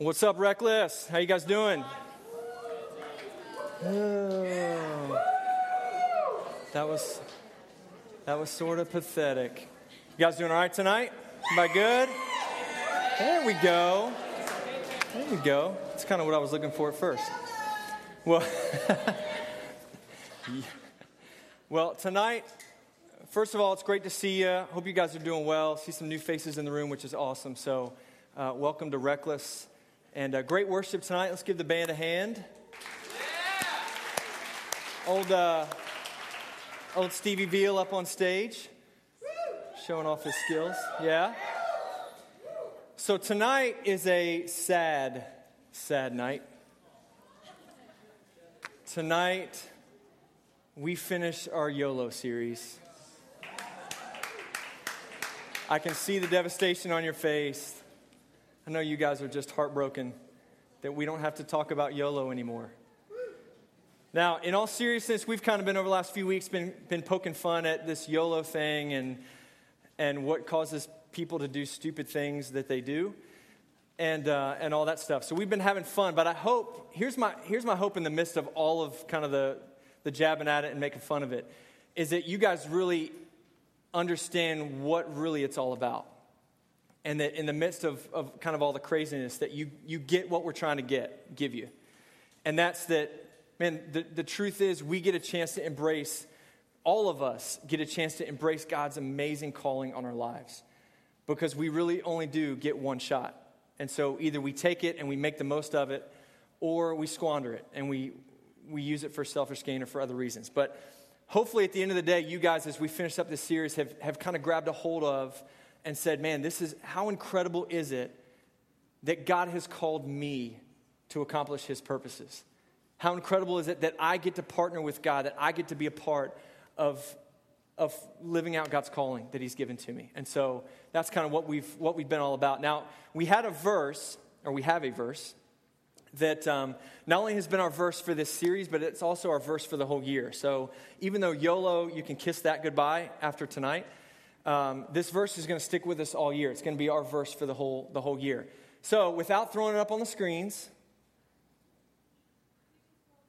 What's up, Reckless? How you guys doing? Oh, that was that was sort of pathetic. You guys doing all right tonight? Everybody good? There we go. There we go. That's kind of what I was looking for at first. Well, well, tonight, first of all, it's great to see you. Hope you guys are doing well. See some new faces in the room, which is awesome. So, uh, welcome to Reckless. And uh, great worship tonight. Let's give the band a hand. Old, uh, old Stevie Veal up on stage, showing off his skills. Yeah. So tonight is a sad, sad night. Tonight, we finish our YOLO series. I can see the devastation on your face. I know you guys are just heartbroken that we don't have to talk about YOLO anymore. Now, in all seriousness, we've kind of been over the last few weeks been, been poking fun at this YOLO thing and, and what causes people to do stupid things that they do and, uh, and all that stuff. So we've been having fun, but I hope, here's my, here's my hope in the midst of all of kind of the, the jabbing at it and making fun of it, is that you guys really understand what really it's all about and that in the midst of, of kind of all the craziness that you, you get what we're trying to get give you. And that's that man the, the truth is we get a chance to embrace all of us get a chance to embrace god's amazing calling on our lives because we really only do get one shot. And so either we take it and we make the most of it or we squander it and we we use it for selfish gain or for other reasons. But hopefully at the end of the day you guys as we finish up this series have, have kind of grabbed a hold of and said, Man, this is how incredible is it that God has called me to accomplish his purposes? How incredible is it that I get to partner with God, that I get to be a part of, of living out God's calling that he's given to me? And so that's kind of what we've, what we've been all about. Now, we had a verse, or we have a verse, that um, not only has been our verse for this series, but it's also our verse for the whole year. So even though YOLO, you can kiss that goodbye after tonight, um, this verse is going to stick with us all year. It's going to be our verse for the whole, the whole year. So, without throwing it up on the screens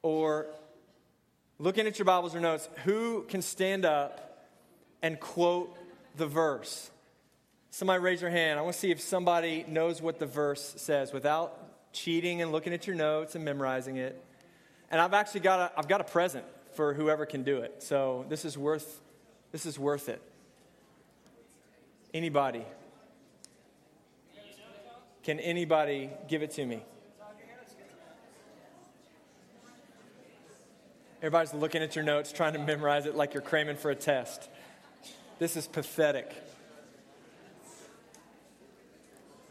or looking at your Bibles or notes, who can stand up and quote the verse? Somebody raise your hand. I want to see if somebody knows what the verse says without cheating and looking at your notes and memorizing it. And I've actually got a, I've got a present for whoever can do it. So this is worth, this is worth it. Anybody? Can anybody give it to me? Everybody's looking at your notes, trying to memorize it like you're cramming for a test. This is pathetic.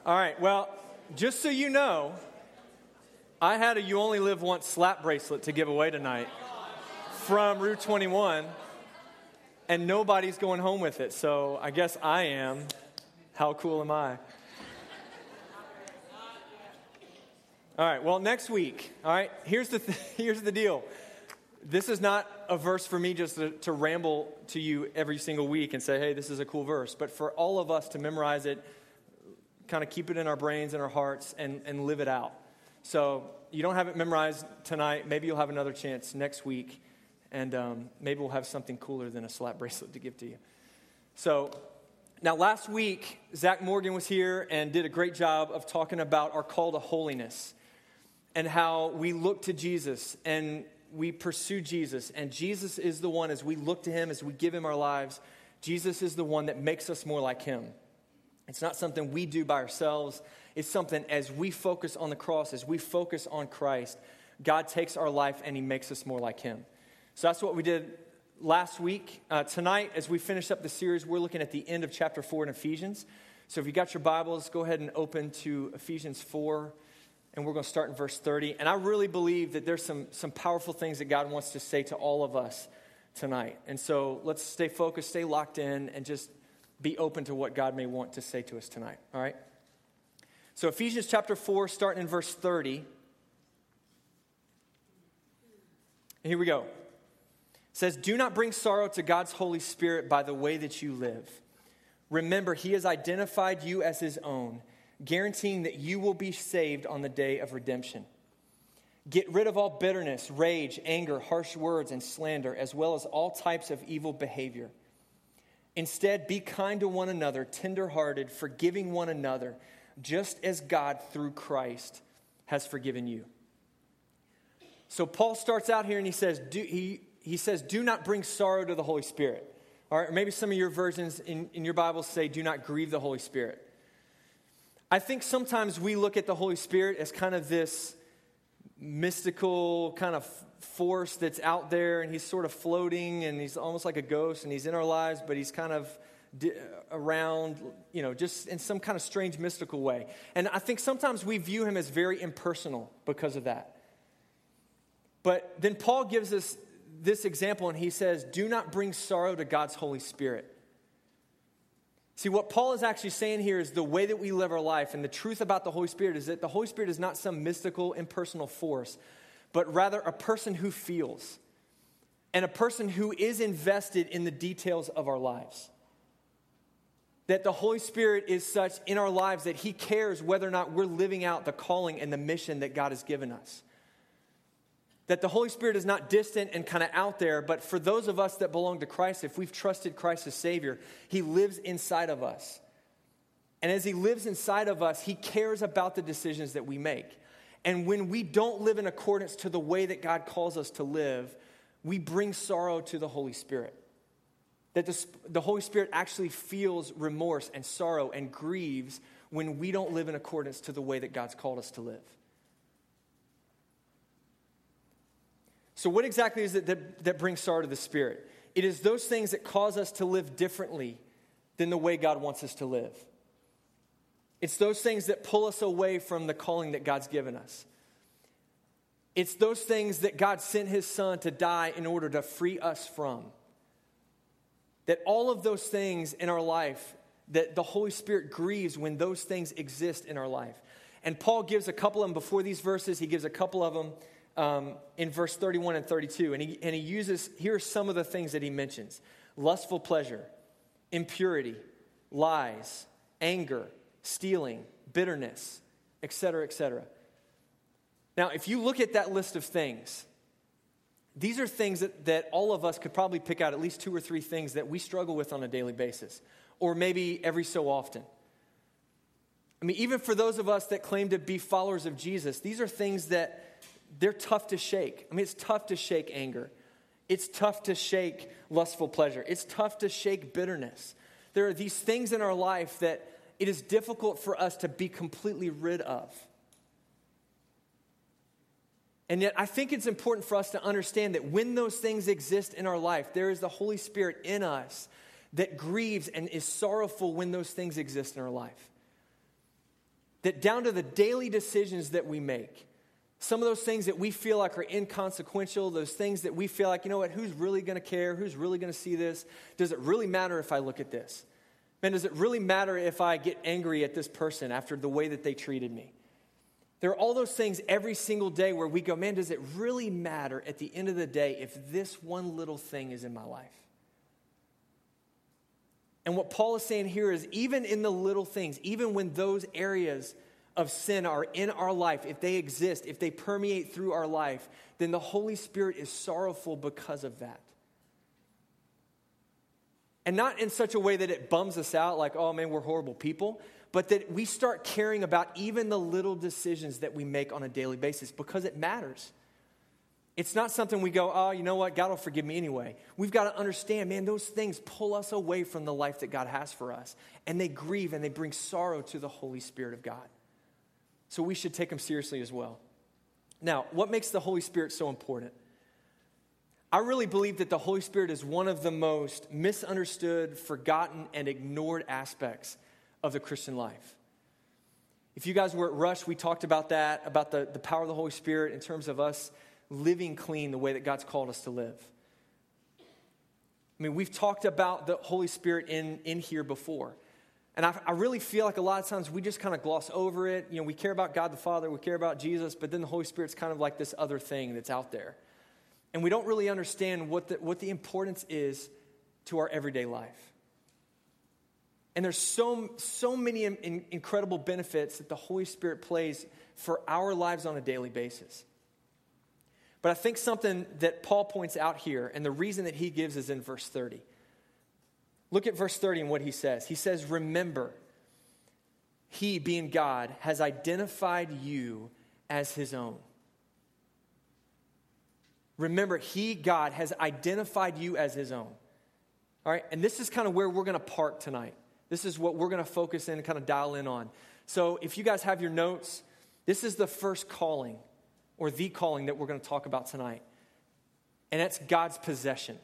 All right, well, just so you know, I had a You Only Live Once slap bracelet to give away tonight from Route 21 and nobody's going home with it. So I guess I am. How cool am I? All right, well, next week, all right, here's the, th- here's the deal. This is not a verse for me just to, to ramble to you every single week and say, hey, this is a cool verse, but for all of us to memorize it, kind of keep it in our brains and our hearts, and, and live it out. So you don't have it memorized tonight. Maybe you'll have another chance next week and um, maybe we'll have something cooler than a slap bracelet to give to you. So, now last week, Zach Morgan was here and did a great job of talking about our call to holiness and how we look to Jesus and we pursue Jesus. And Jesus is the one, as we look to him, as we give him our lives, Jesus is the one that makes us more like him. It's not something we do by ourselves. It's something as we focus on the cross, as we focus on Christ, God takes our life and he makes us more like him. So that's what we did last week. Uh, tonight, as we finish up the series, we're looking at the end of chapter 4 in Ephesians. So if you got your Bibles, go ahead and open to Ephesians 4, and we're going to start in verse 30. And I really believe that there's some, some powerful things that God wants to say to all of us tonight. And so let's stay focused, stay locked in, and just be open to what God may want to say to us tonight. All right? So Ephesians chapter 4, starting in verse 30. here we go says, Do not bring sorrow to God's Holy Spirit by the way that you live. Remember, He has identified you as His own. guaranteeing that you will be saved on the day of redemption. Get rid of all bitterness, rage, anger, harsh words, and slander, as well as all types of evil behavior. Instead, be kind to one another, tenderhearted, forgiving one another, just as God, through Christ, has forgiven you. So Paul starts out here and he says, do, he, he says, do not bring sorrow to the Holy Spirit. All right, maybe some of your versions in, in your Bible say, do not grieve the Holy Spirit. I think sometimes we look at the Holy Spirit as kind of this mystical kind of force that's out there and he's sort of floating and he's almost like a ghost and he's in our lives, but he's kind of around, you know, just in some kind of strange mystical way. And I think sometimes we view him as very impersonal because of that. But then Paul gives us this example and he says, Do not bring sorrow to God's Holy Spirit. See, what Paul is actually saying here is the way that we live our life, and the truth about the Holy Spirit is that the Holy Spirit is not some mystical, impersonal force, but rather a person who feels and a person who is invested in the details of our lives. That the Holy Spirit is such in our lives that He cares whether or not we're living out the calling and the mission that God has given us that the Holy Spirit is not distant and kind of out there, but for those of us that belong to Christ, if we've trusted Christ as Savior, He lives inside of us. And as He lives inside of us, He cares about the decisions that we make. And when we don't live in accordance to the way that God calls us to live, we bring sorrow to the Holy Spirit. That the, the Holy Spirit actually feels remorse and sorrow and grieves when we don't live in accordance to the way that God's called us to live. So, what exactly is it that, that brings sorrow to the Spirit? It is those things that cause us to live differently than the way God wants us to live. It's those things that pull us away from the calling that God's given us. It's those things that God sent his son to die in order to free us from. That all of those things in our life, that the Holy Spirit grieves when those things exist in our life. And Paul gives a couple of them before these verses, he gives a couple of them um, in verse 31 and 32. And he, and he uses, here are some of the things that he mentions lustful pleasure, impurity, lies, anger, stealing, bitterness, etc., etc. Now, if you look at that list of things, these are things that, that all of us could probably pick out at least two or three things that we struggle with on a daily basis, or maybe every so often. I mean, even for those of us that claim to be followers of Jesus, these are things that they're tough to shake. I mean, it's tough to shake anger. It's tough to shake lustful pleasure. It's tough to shake bitterness. There are these things in our life that it is difficult for us to be completely rid of. And yet, I think it's important for us to understand that when those things exist in our life, there is the Holy Spirit in us that grieves and is sorrowful when those things exist in our life. That down to the daily decisions that we make, some of those things that we feel like are inconsequential, those things that we feel like, you know what, who's really going to care? Who's really going to see this? Does it really matter if I look at this? Man, does it really matter if I get angry at this person after the way that they treated me? There are all those things every single day where we go, man, does it really matter at the end of the day if this one little thing is in my life? And what Paul is saying here is even in the little things, even when those areas of sin are in our life, if they exist, if they permeate through our life, then the Holy Spirit is sorrowful because of that. And not in such a way that it bums us out, like, oh man, we're horrible people, but that we start caring about even the little decisions that we make on a daily basis because it matters. It's not something we go, oh, you know what, God will forgive me anyway. We've got to understand, man, those things pull us away from the life that God has for us. And they grieve and they bring sorrow to the Holy Spirit of God. So we should take them seriously as well. Now, what makes the Holy Spirit so important? I really believe that the Holy Spirit is one of the most misunderstood, forgotten, and ignored aspects of the Christian life. If you guys were at Rush, we talked about that, about the, the power of the Holy Spirit in terms of us living clean the way that God's called us to live. I mean, we've talked about the Holy Spirit in, in here before. And I, I, really feel like a lot of times we just kind of gloss over it. You know, we care about God the Father, we care about Jesus, but then the Holy Spirit's kind of like this other thing that's out there. And we don't really understand what the, what the importance is to our everyday life. And there's so, so many in, incredible benefits that the Holy Spirit plays for our lives on a daily basis. But I think something that Paul points out here, and the reason that he gives is in verse 30. Look at verse 30 and what he says. He says, Remember, he, being God, has identified you as his own. Remember, he, God, has identified you as his own. All right, and this is kind of where we're going to park tonight. This is what we're going to focus in and kind of dial in on. So if you guys have your notes, this is the first calling or the calling that we're going to talk about tonight. And that's God's possession.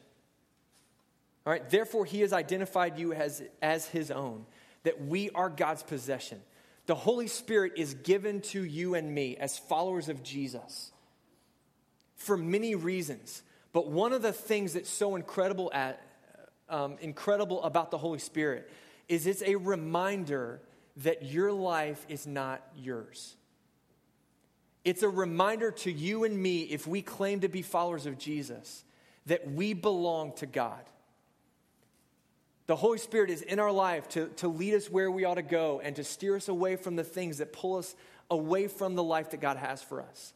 All right, therefore, he has identified you as, as his own, that we are God's possession. The Holy Spirit is given to you and me as followers of Jesus for many reasons. But one of the things that's so incredible, at, um, incredible about the Holy Spirit is it's a reminder that your life is not yours. It's a reminder to you and me, if we claim to be followers of Jesus, that we belong to God. The Holy Spirit is in our life to, to lead us where we ought to go and to steer us away from the things that pull us away from the life that God has for us.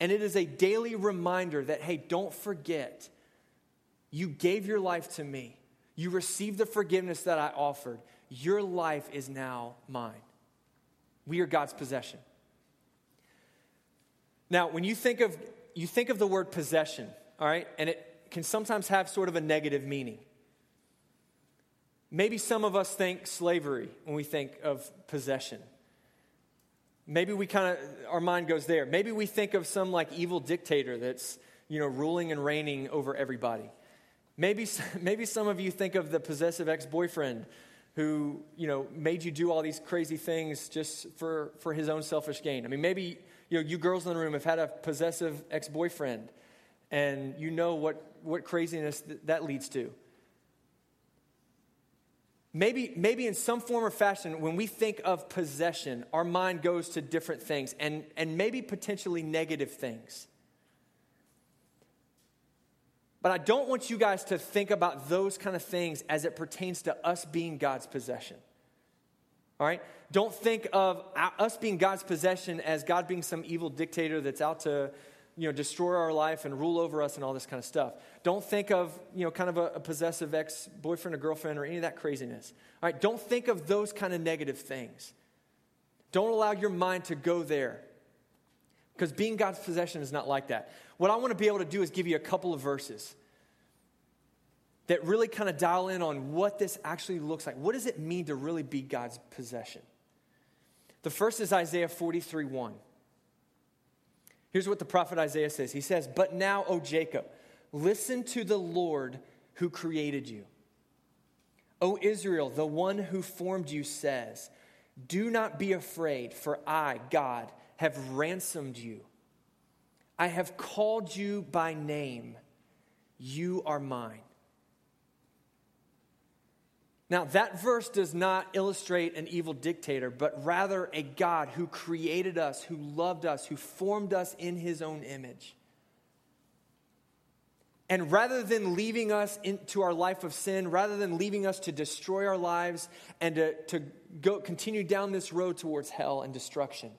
And it is a daily reminder that, hey, don't forget, you gave your life to me. You received the forgiveness that I offered. Your life is now mine. We are God's possession. Now, when you think of you think of the word possession, all right, and it can sometimes have sort of a negative meaning. Maybe some of us think slavery when we think of possession. Maybe we kind of, our mind goes there. Maybe we think of some like evil dictator that's, you know, ruling and reigning over everybody. Maybe, maybe some of you think of the possessive ex boyfriend who, you know, made you do all these crazy things just for, for his own selfish gain. I mean, maybe, you know, you girls in the room have had a possessive ex boyfriend and you know what, what craziness th- that leads to. Maybe, maybe in some form or fashion, when we think of possession, our mind goes to different things and, and maybe potentially negative things. But I don't want you guys to think about those kind of things as it pertains to us being God's possession. All right? Don't think of uh, us being God's possession as God being some evil dictator that's out to you know, destroy our life and rule over us and all this kind of stuff. Don't think of, you know, kind of a, a possessive ex boyfriend or girlfriend or any of that craziness. All right, don't think of those kind of negative things. Don't allow your mind to go there. Because being God's possession is not like that. What I want to be able to do is give you a couple of verses that really kind of dial in on what this actually looks like. What does it mean to really be God's possession? The first is Isaiah 43 1. Here's what the prophet Isaiah says He says, But now, O Jacob, listen to the Lord who created you. O Israel, the one who formed you says, Do not be afraid, for I, God, have ransomed you. I have called you by name. You are mine. Now, that verse does not illustrate an evil dictator, but rather a God who created us, who loved us, who formed us in his own image. And rather than leaving us into our life of sin, rather than leaving us to destroy our lives and to, to go, continue down this road towards hell and destruction,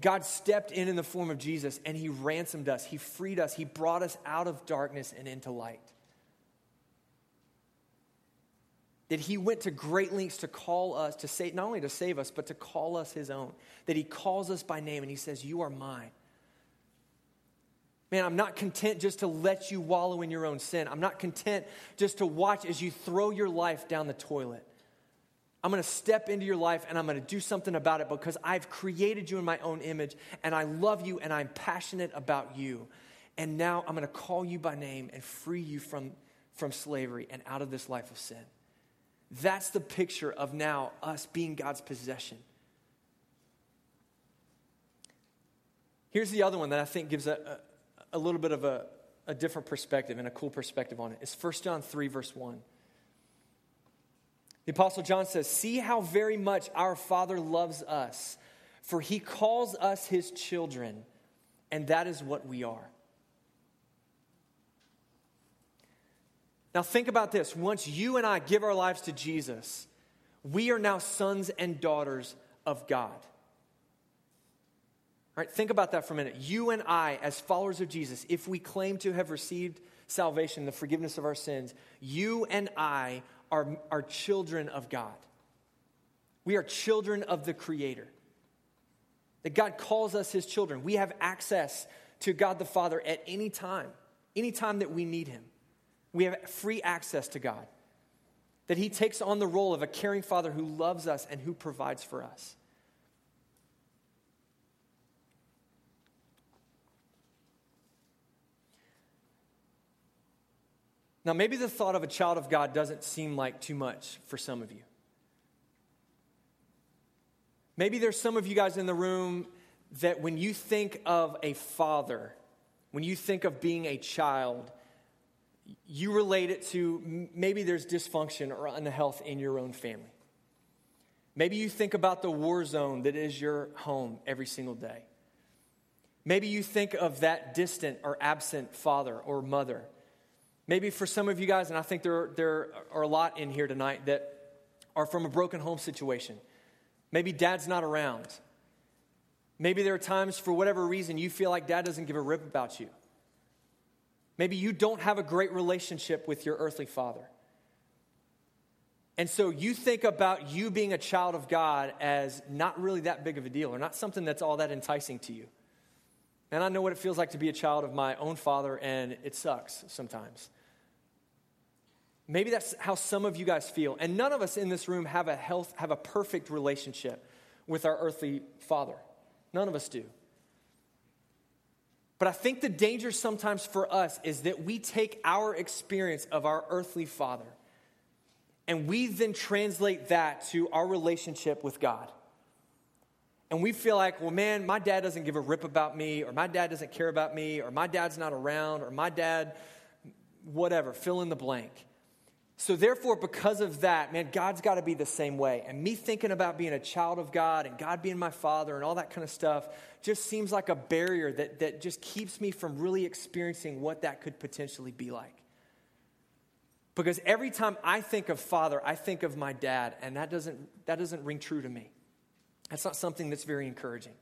God stepped in in the form of Jesus and he ransomed us. He freed us. He brought us out of darkness and into light. That he went to great lengths to call us, to say, not only to save us, but to call us his own. That he calls us by name and he says, You are mine. Man, I'm not content just to let you wallow in your own sin. I'm not content just to watch as you throw your life down the toilet. I'm going to step into your life and I'm going to do something about it because I've created you in my own image and I love you and I'm passionate about you. And now I'm going to call you by name and free you from, from slavery and out of this life of sin. That's the picture of now us being God's possession. Here's the other one that I think gives a, a, a little bit of a, a different perspective and a cool perspective on it. It's 1 John 3, verse 1. The Apostle John says, See how very much our Father loves us, for he calls us his children, and that is what we are. Now, think about this. Once you and I give our lives to Jesus, we are now sons and daughters of God. All right, think about that for a minute. You and I, as followers of Jesus, if we claim to have received salvation, the forgiveness of our sins, you and I are, are children of God. We are children of the Creator. That God calls us His children. We have access to God the Father at any time, any time that we need Him. We have free access to God. That He takes on the role of a caring Father who loves us and who provides for us. Now, maybe the thought of a child of God doesn't seem like too much for some of you. Maybe there's some of you guys in the room that when you think of a father, when you think of being a child, you relate it to maybe there's dysfunction or unhealth in your own family. Maybe you think about the war zone that is your home every single day. Maybe you think of that distant or absent father or mother Maybe for some of you guys, and I think there, there are a lot in here tonight that are from a broken home situation. Maybe dad's not around. Maybe there are times, for whatever reason, you feel like dad doesn't give a rip about you. Maybe you don't have a great relationship with your earthly father. And so you think about you being a child of God as not really that big of a deal or not something that's all that enticing to you. And I know what it feels like to be a child of my own father, and it sucks sometimes. Maybe that's how some of you guys feel. And none of us in this room have a health, have a perfect relationship with our earthly father. None of us do. But I think the danger sometimes for us is that we take our experience of our earthly father and we then translate that to our relationship with God. And we feel like, well, man, my dad doesn't give a rip about me, or my dad doesn't care about me, or my dad's not around, or my dad, whatever, fill in the blank. So, therefore, because of that, man, God's got to be the same way. And me thinking about being a child of God and God being my father and all that kind of stuff just seems like a barrier that, that just keeps me from really experiencing what that could potentially be like. Because every time I think of father, I think of my dad, and that doesn't, that doesn't ring true to me. That's not something that's very encouraging.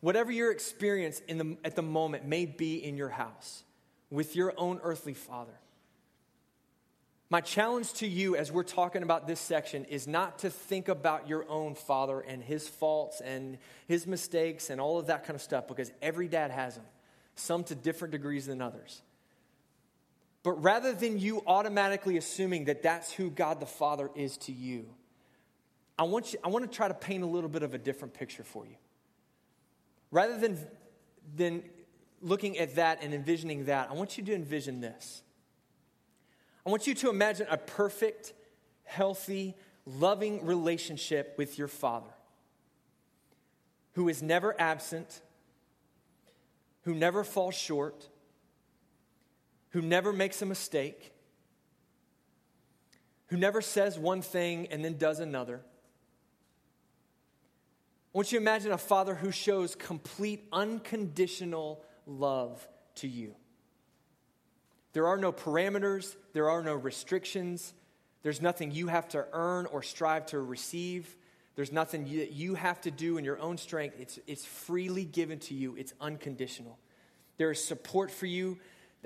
Whatever your experience in the, at the moment may be in your house, with your own earthly father. My challenge to you as we're talking about this section is not to think about your own father and his faults and his mistakes and all of that kind of stuff because every dad has them, some to different degrees than others. But rather than you automatically assuming that that's who God the Father is to you, I want, you, I want to try to paint a little bit of a different picture for you. Rather than, than looking at that and envisioning that, I want you to envision this. I want you to imagine a perfect, healthy, loving relationship with your Father who is never absent, who never falls short, who never makes a mistake, who never says one thing and then does another. I want you to imagine a father who shows complete, unconditional love to you. There are no parameters, there are no restrictions, there's nothing you have to earn or strive to receive. There's nothing that you have to do in your own strength. It's, it's freely given to you, it's unconditional. There is support for you,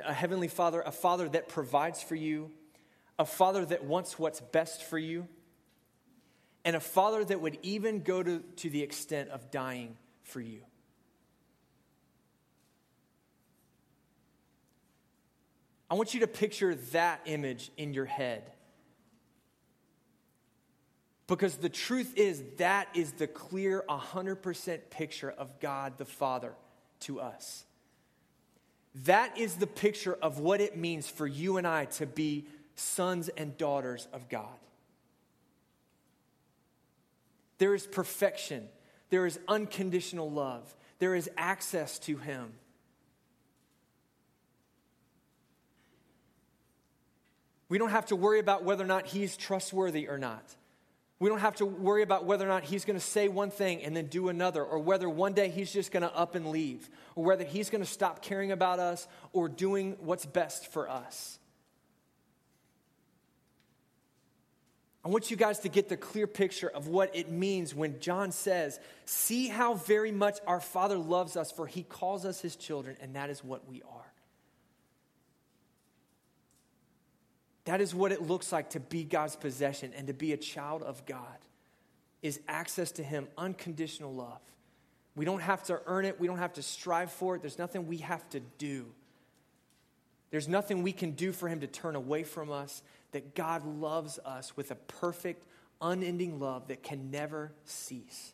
a heavenly father, a father that provides for you, a father that wants what's best for you, and a father that would even go to, to the extent of dying for you. I want you to picture that image in your head. Because the truth is, that is the clear 100% picture of God the Father to us. That is the picture of what it means for you and I to be sons and daughters of God. There is perfection, there is unconditional love, there is access to Him. We don't have to worry about whether or not he's trustworthy or not. We don't have to worry about whether or not he's going to say one thing and then do another, or whether one day he's just going to up and leave, or whether he's going to stop caring about us or doing what's best for us. I want you guys to get the clear picture of what it means when John says, See how very much our Father loves us, for he calls us his children, and that is what we are. That is what it looks like to be God's possession and to be a child of God is access to him, unconditional love. We don't have to earn it, we don't have to strive for it. There's nothing we have to do. There's nothing we can do for him to turn away from us. That God loves us with a perfect, unending love that can never cease.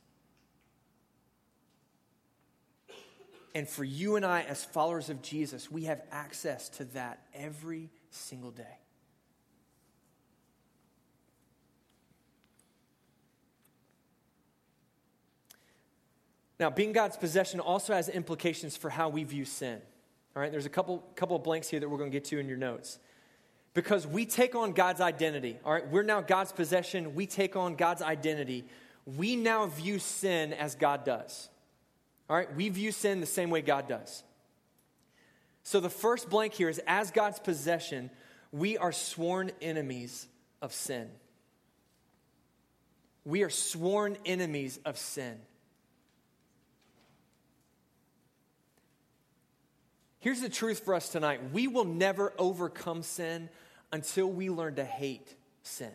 And for you and I, as followers of Jesus, we have access to that every single day. Now, being God's possession also has implications for how we view sin. All right, there's a couple, couple of blanks here that we're going to get to in your notes. Because we take on God's identity. All right, we're now God's possession. We take on God's identity. We now view sin as God does. All right, we view sin the same way God does. So the first blank here is as God's possession, we are sworn enemies of sin. We are sworn enemies of sin. Here's the truth for us tonight we will never overcome sin until we learn to hate sin.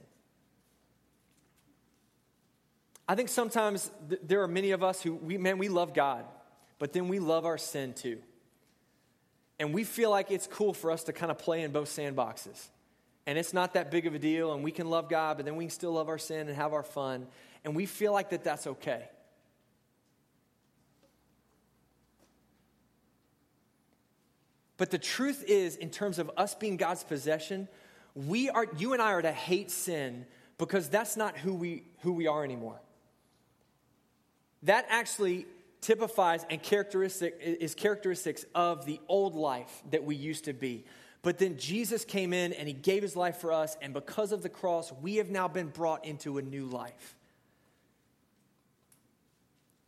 I think sometimes th- there are many of us who, we, man, we love God, but then we love our sin too. And we feel like it's cool for us to kind of play in both sandboxes. And it's not that big of a deal, and we can love God, but then we can still love our sin and have our fun. And we feel like that that's okay. But the truth is, in terms of us being God's possession, we are, you and I are to hate sin because that's not who we, who we are anymore. That actually typifies and characteristic is characteristics of the old life that we used to be. But then Jesus came in and he gave his life for us, and because of the cross, we have now been brought into a new life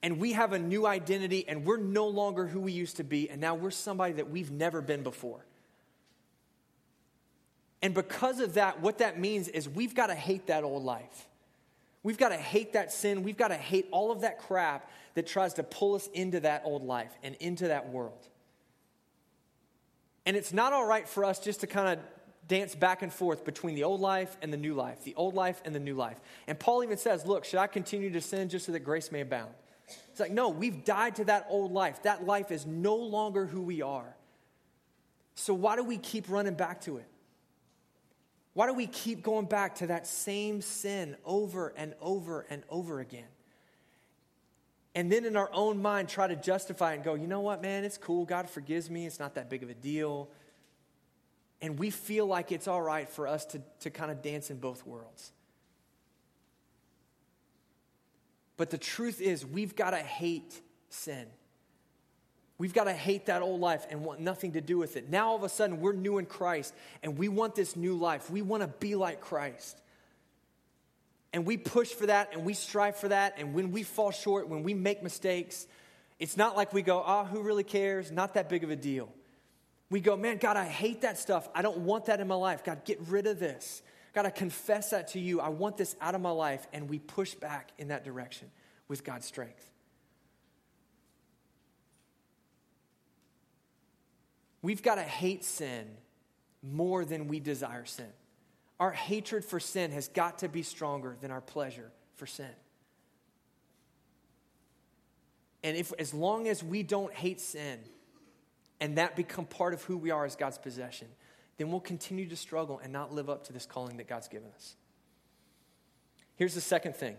and we have a new identity and we're no longer who we used to be and now we're somebody that we've never been before. And because of that, what that means is we've got to hate that old life. We've got to hate that sin. We've got to hate all of that crap that tries to pull us into that old life and into that world. And it's not all right for us just to kind of dance back and forth between the old life and the new life, the old life and the new life. And Paul even says, Look, should I continue to sin just so that grace may abound? It's like, no, we've died to that old life. That life is no longer who we are. So why do we keep running back to it? Why do we keep going back to that same sin over and over and over again? And then in our own mind, try to justify it and go, you know what, man, it's cool. God forgives me. It's not that big of a deal. And we feel like it's all right for us to, to kind of dance in both worlds. But the truth is, we've got to hate sin. We've got to hate that old life and want nothing to do with it. Now, all of a sudden, we're new in Christ and we want this new life. We want to be like Christ. And we push for that and we strive for that. And when we fall short, when we make mistakes, it's not like we go, oh, who really cares? Not that big of a deal. We go, man, God, I hate that stuff. I don't want that in my life. God, get rid of this. God, I confess that to you. I want this out of my life. And we push back in that direction with God's strength. We've got to hate sin more than we desire sin. Our hatred for sin has got to be stronger than our pleasure for sin. And if as long as we don't hate sin and that become part of who we are as God's possession, then we'll continue to struggle and not live up to this calling that God's given us. Here's the second thing.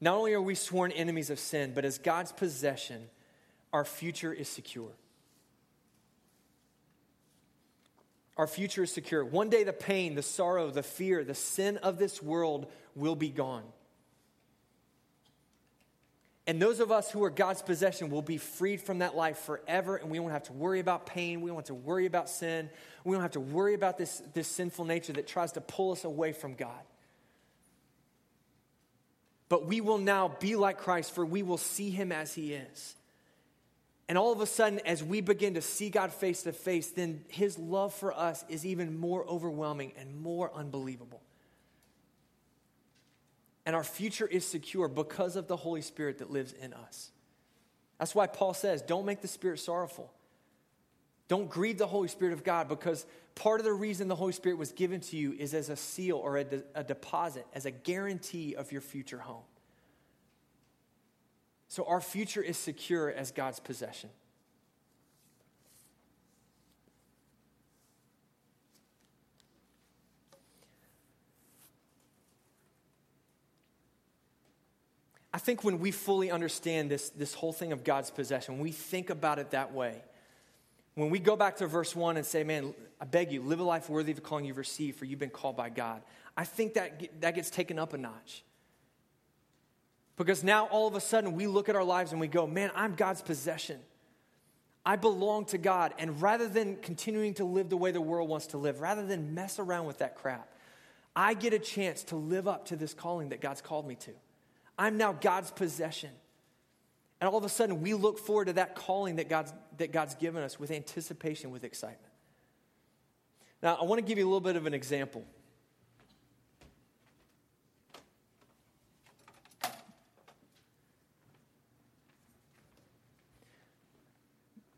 Not only are we sworn enemies of sin, but as God's possession, our future is secure. Our future is secure. One day, the pain, the sorrow, the fear, the sin of this world will be gone. And those of us who are God's possession will be freed from that life forever, and we won't have to worry about pain. We don't have to worry about sin. We don't have to worry about this, this sinful nature that tries to pull us away from God. but we will now be like Christ, for we will see him as he is. And all of a sudden, as we begin to see God face to face, then his love for us is even more overwhelming and more unbelievable. And our future is secure because of the Holy Spirit that lives in us. That's why Paul says, don't make the Spirit sorrowful. Don't grieve the Holy Spirit of God because part of the reason the Holy Spirit was given to you is as a seal or a, de- a deposit, as a guarantee of your future home. So our future is secure as God's possession. Think when we fully understand this, this whole thing of God's possession, when we think about it that way. When we go back to verse 1 and say, Man, I beg you, live a life worthy of the calling you've received, for you've been called by God, I think that, that gets taken up a notch. Because now all of a sudden we look at our lives and we go, man, I'm God's possession. I belong to God. And rather than continuing to live the way the world wants to live, rather than mess around with that crap, I get a chance to live up to this calling that God's called me to. I'm now God's possession. And all of a sudden, we look forward to that calling that God's, that God's given us with anticipation, with excitement. Now, I want to give you a little bit of an example.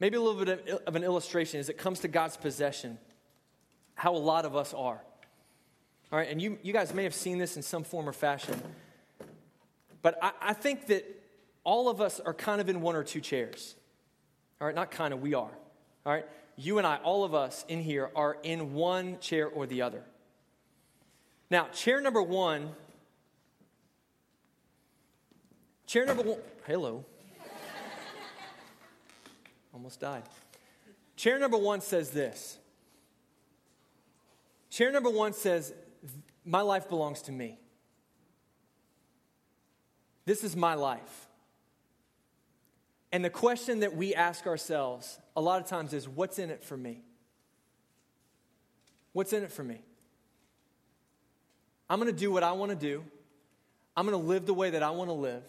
maybe a little bit of an illustration as it comes to God's possession, how a lot of us are. All right, and you, you guys may have seen this in some form or fashion, but I, I think that all of us are kind of in one or two chairs. All right, not kind of, we are. All right, you and I, all of us in here are in one chair or the other. Now, chair number one, chair number one, hello. Almost died. Chair number one says this. Chair number one says, My life belongs to me. This is my life. And the question that we ask ourselves a lot of times is, What's in it for me? What's in it for me? I'm going to do what I want to do. I'm going to live the way that I want to live.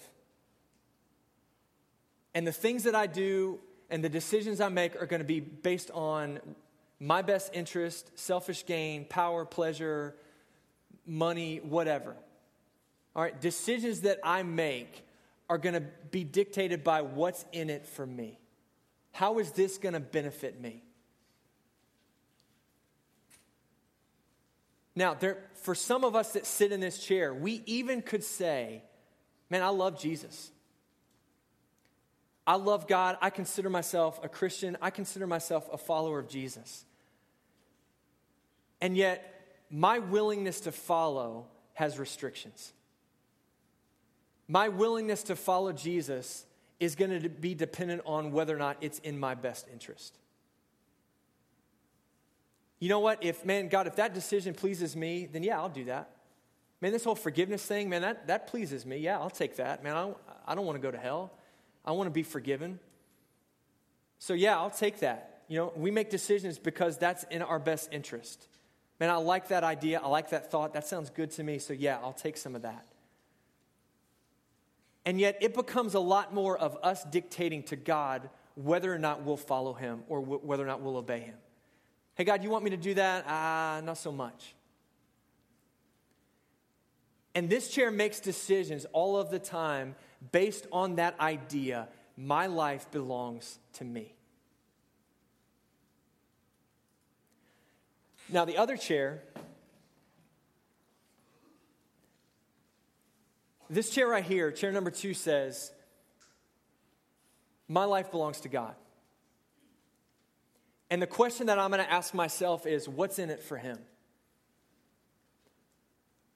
And the things that I do and the decisions I make are going to be based on my best interest, selfish gain, power, pleasure, money, whatever. All right, decisions that I make are going to be dictated by what's in it for me. How is this going to benefit me? Now, there, for some of us that sit in this chair, we even could say, Man, I love Jesus. I love God. I consider myself a Christian. I consider myself a follower of Jesus. And yet, my willingness to follow has restrictions. My willingness to follow Jesus is going to be dependent on whether or not it's in my best interest. You know what? If, man, God, if that decision pleases me, then yeah, I'll do that. Man, this whole forgiveness thing, man, that, that pleases me. Yeah, I'll take that. Man, I I don't want to go to hell. I want to be forgiven. So, yeah, I'll take that. You know, we make decisions because that's in our best interest. Man, I like that idea. I like that thought. That sounds good to me. So, yeah, I'll take some of that. And yet, it becomes a lot more of us dictating to God whether or not we'll follow Him or w- whether or not we'll obey Him. Hey, God, you want me to do that? Ah, uh, not so much. And this chair makes decisions all of the time based on that idea my life belongs to me. Now, the other chair, this chair right here, chair number two says, My life belongs to God. And the question that I'm going to ask myself is, What's in it for Him?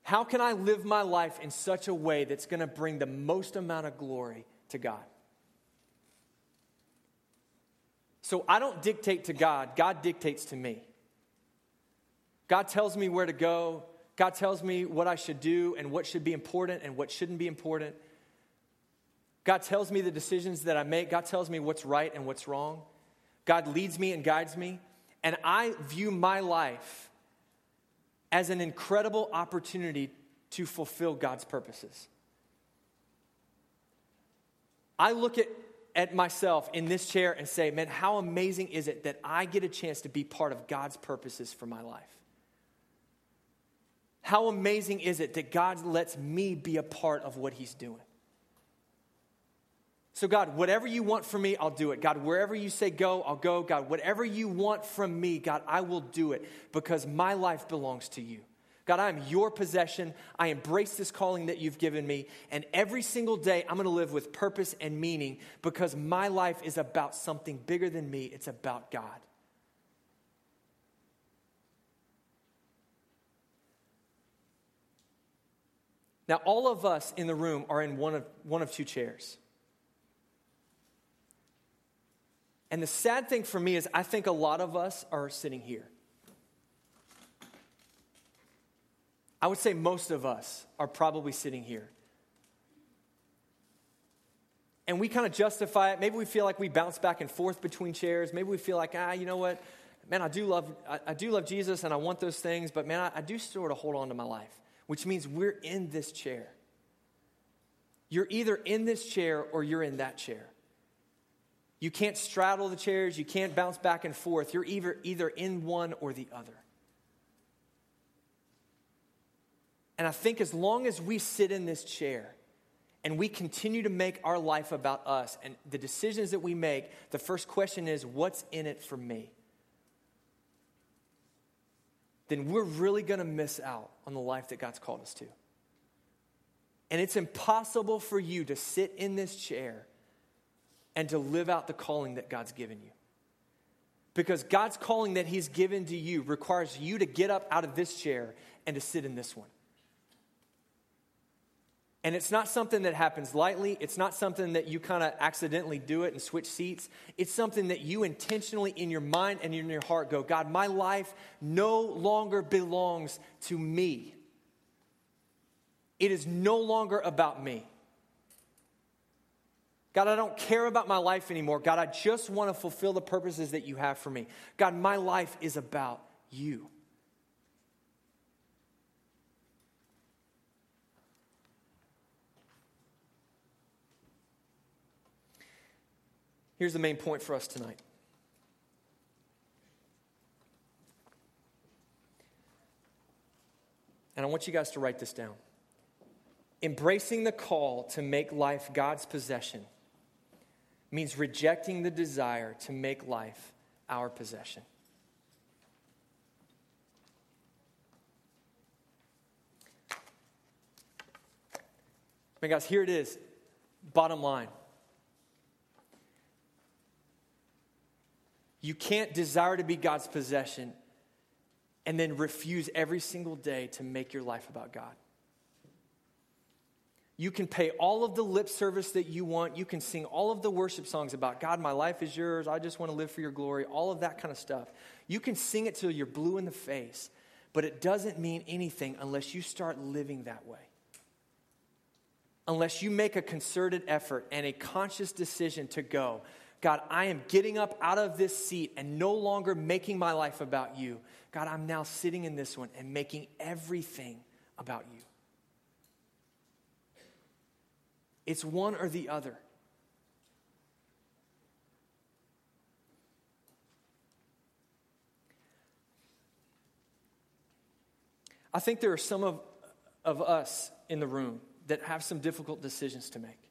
How can I live my life in such a way that's going to bring the most amount of glory to God? So I don't dictate to God, God dictates to me. God tells me where to go. God tells me what I should do and what should be important and what shouldn't be important. God tells me the decisions that I make. God tells me what's right and what's wrong. God leads me and guides me. And I view my life as an incredible opportunity to fulfill God's purposes. I look at, at myself in this chair and say, man, how amazing is it that I get a chance to be part of God's purposes for my life? How amazing is it that God lets me be a part of what He's doing? So, God, whatever you want from me, I'll do it. God, wherever you say go, I'll go. God, whatever you want from me, God, I will do it because my life belongs to you. God, I am your possession. I embrace this calling that you've given me. And every single day, I'm going to live with purpose and meaning because my life is about something bigger than me. It's about God. Now, all of us in the room are in one of, one of two chairs. And the sad thing for me is, I think a lot of us are sitting here. I would say most of us are probably sitting here. And we kind of justify it. Maybe we feel like we bounce back and forth between chairs. Maybe we feel like, ah, you know what? Man, I do love, I, I do love Jesus and I want those things, but man, I, I do sort of hold on to my life, which means we're in this chair. You're either in this chair or you're in that chair. You can't straddle the chairs, you can't bounce back and forth. You're either, either in one or the other. And I think as long as we sit in this chair and we continue to make our life about us and the decisions that we make, the first question is what's in it for me? Then we're really going to miss out on the life that God's called us to. And it's impossible for you to sit in this chair and to live out the calling that God's given you. Because God's calling that He's given to you requires you to get up out of this chair and to sit in this one. And it's not something that happens lightly. It's not something that you kind of accidentally do it and switch seats. It's something that you intentionally in your mind and in your heart go, God, my life no longer belongs to me. It is no longer about me. God, I don't care about my life anymore. God, I just want to fulfill the purposes that you have for me. God, my life is about you. Here's the main point for us tonight. And I want you guys to write this down. Embracing the call to make life God's possession means rejecting the desire to make life our possession. Man, guys, here it is. Bottom line. You can't desire to be God's possession and then refuse every single day to make your life about God. You can pay all of the lip service that you want. You can sing all of the worship songs about God, my life is yours. I just want to live for your glory, all of that kind of stuff. You can sing it till you're blue in the face, but it doesn't mean anything unless you start living that way. Unless you make a concerted effort and a conscious decision to go, God, I am getting up out of this seat and no longer making my life about you. God, I'm now sitting in this one and making everything about you. It's one or the other. I think there are some of, of us in the room that have some difficult decisions to make.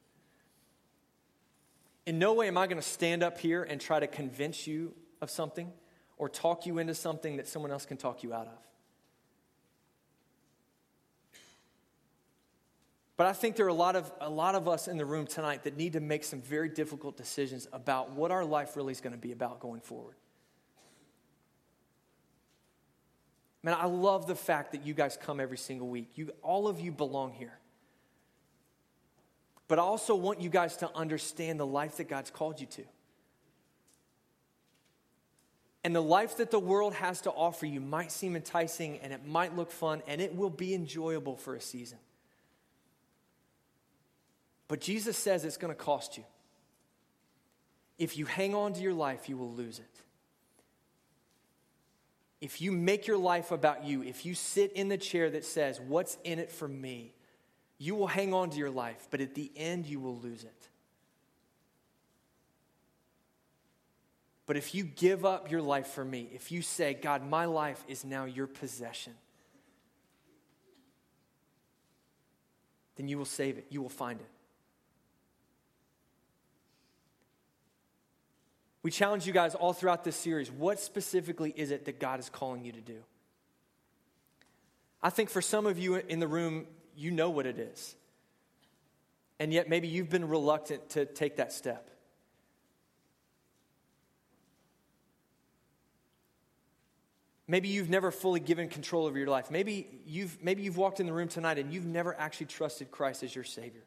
In no way am I going to stand up here and try to convince you of something or talk you into something that someone else can talk you out of. But I think there are a lot of a lot of us in the room tonight that need to make some very difficult decisions about what our life really is going to be about going forward. Man, I love the fact that you guys come every single week. You, all of you belong here. But I also want you guys to understand the life that God's called you to. And the life that the world has to offer you might seem enticing and it might look fun and it will be enjoyable for a season. But Jesus says it's going to cost you. If you hang on to your life, you will lose it. If you make your life about you, if you sit in the chair that says, What's in it for me? You will hang on to your life, but at the end, you will lose it. But if you give up your life for me, if you say, God, my life is now your possession, then you will save it. You will find it. We challenge you guys all throughout this series what specifically is it that God is calling you to do? I think for some of you in the room you know what it is. And yet maybe you've been reluctant to take that step. Maybe you've never fully given control over your life. Maybe you've, maybe you've walked in the room tonight and you've never actually trusted Christ as your Savior.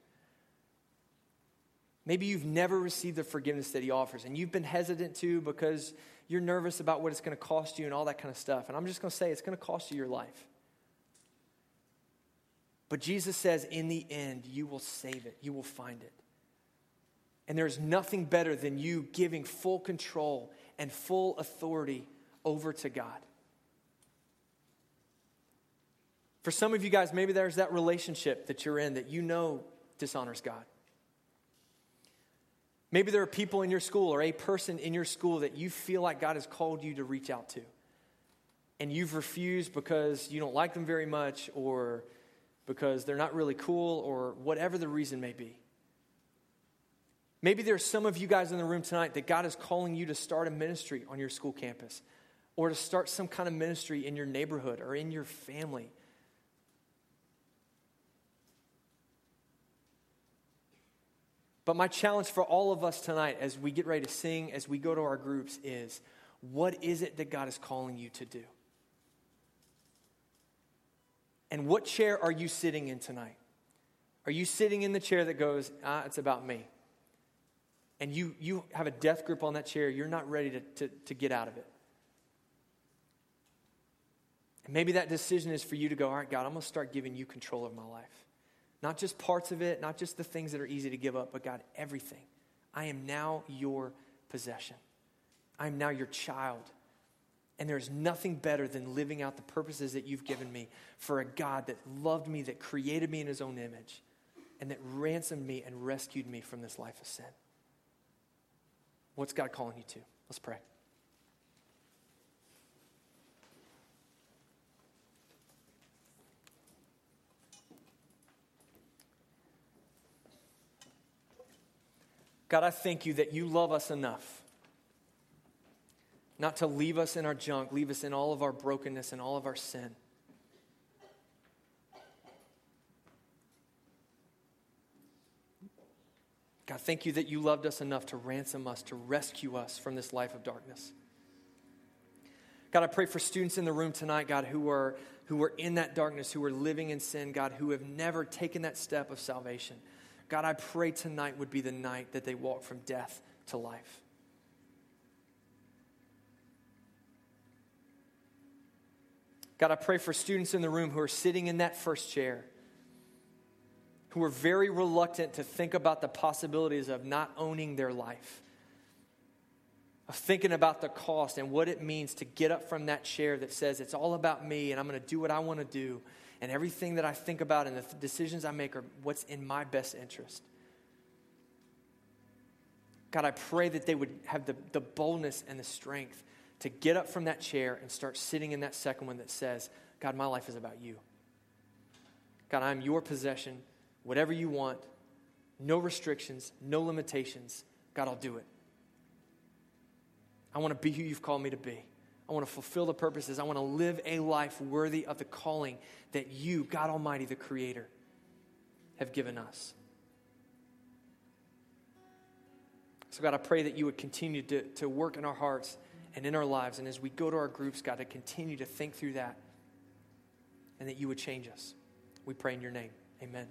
Maybe you've never received the forgiveness that He offers and you've been hesitant to because you're nervous about what it's going to cost you and all that kind of stuff. And I'm just going to say it's going to cost you your life. But Jesus says, in the end, you will save it, you will find it. And there's nothing better than you giving full control and full authority over to God. For some of you guys, maybe there's that relationship that you're in that you know dishonors God. Maybe there are people in your school or a person in your school that you feel like God has called you to reach out to. And you've refused because you don't like them very much or because they're not really cool or whatever the reason may be. Maybe there's some of you guys in the room tonight that God is calling you to start a ministry on your school campus or to start some kind of ministry in your neighborhood or in your family But my challenge for all of us tonight as we get ready to sing, as we go to our groups, is what is it that God is calling you to do? And what chair are you sitting in tonight? Are you sitting in the chair that goes, ah, it's about me? And you, you have a death grip on that chair, you're not ready to, to, to get out of it. And maybe that decision is for you to go, all right, God, I'm going to start giving you control of my life. Not just parts of it, not just the things that are easy to give up, but God, everything. I am now your possession. I am now your child. And there's nothing better than living out the purposes that you've given me for a God that loved me, that created me in his own image, and that ransomed me and rescued me from this life of sin. What's God calling you to? Let's pray. God, I thank you that you love us enough not to leave us in our junk, leave us in all of our brokenness and all of our sin. God, thank you that you loved us enough to ransom us, to rescue us from this life of darkness. God, I pray for students in the room tonight, God, who are, who are in that darkness, who are living in sin, God, who have never taken that step of salvation. God, I pray tonight would be the night that they walk from death to life. God, I pray for students in the room who are sitting in that first chair, who are very reluctant to think about the possibilities of not owning their life, of thinking about the cost and what it means to get up from that chair that says, it's all about me and I'm going to do what I want to do and everything that I think about and the th- decisions I make are what's in my best interest. God, I pray that they would have the, the boldness and the strength to get up from that chair and start sitting in that second one that says, God, my life is about you. God, I'm your possession. Whatever you want, no restrictions, no limitations. God, I'll do it. I want to be who you've called me to be. I want to fulfill the purposes. I want to live a life worthy of the calling that you, God Almighty, the Creator, have given us. So, God, I pray that you would continue to, to work in our hearts and in our lives. And as we go to our groups, God, to continue to think through that and that you would change us. We pray in your name. Amen.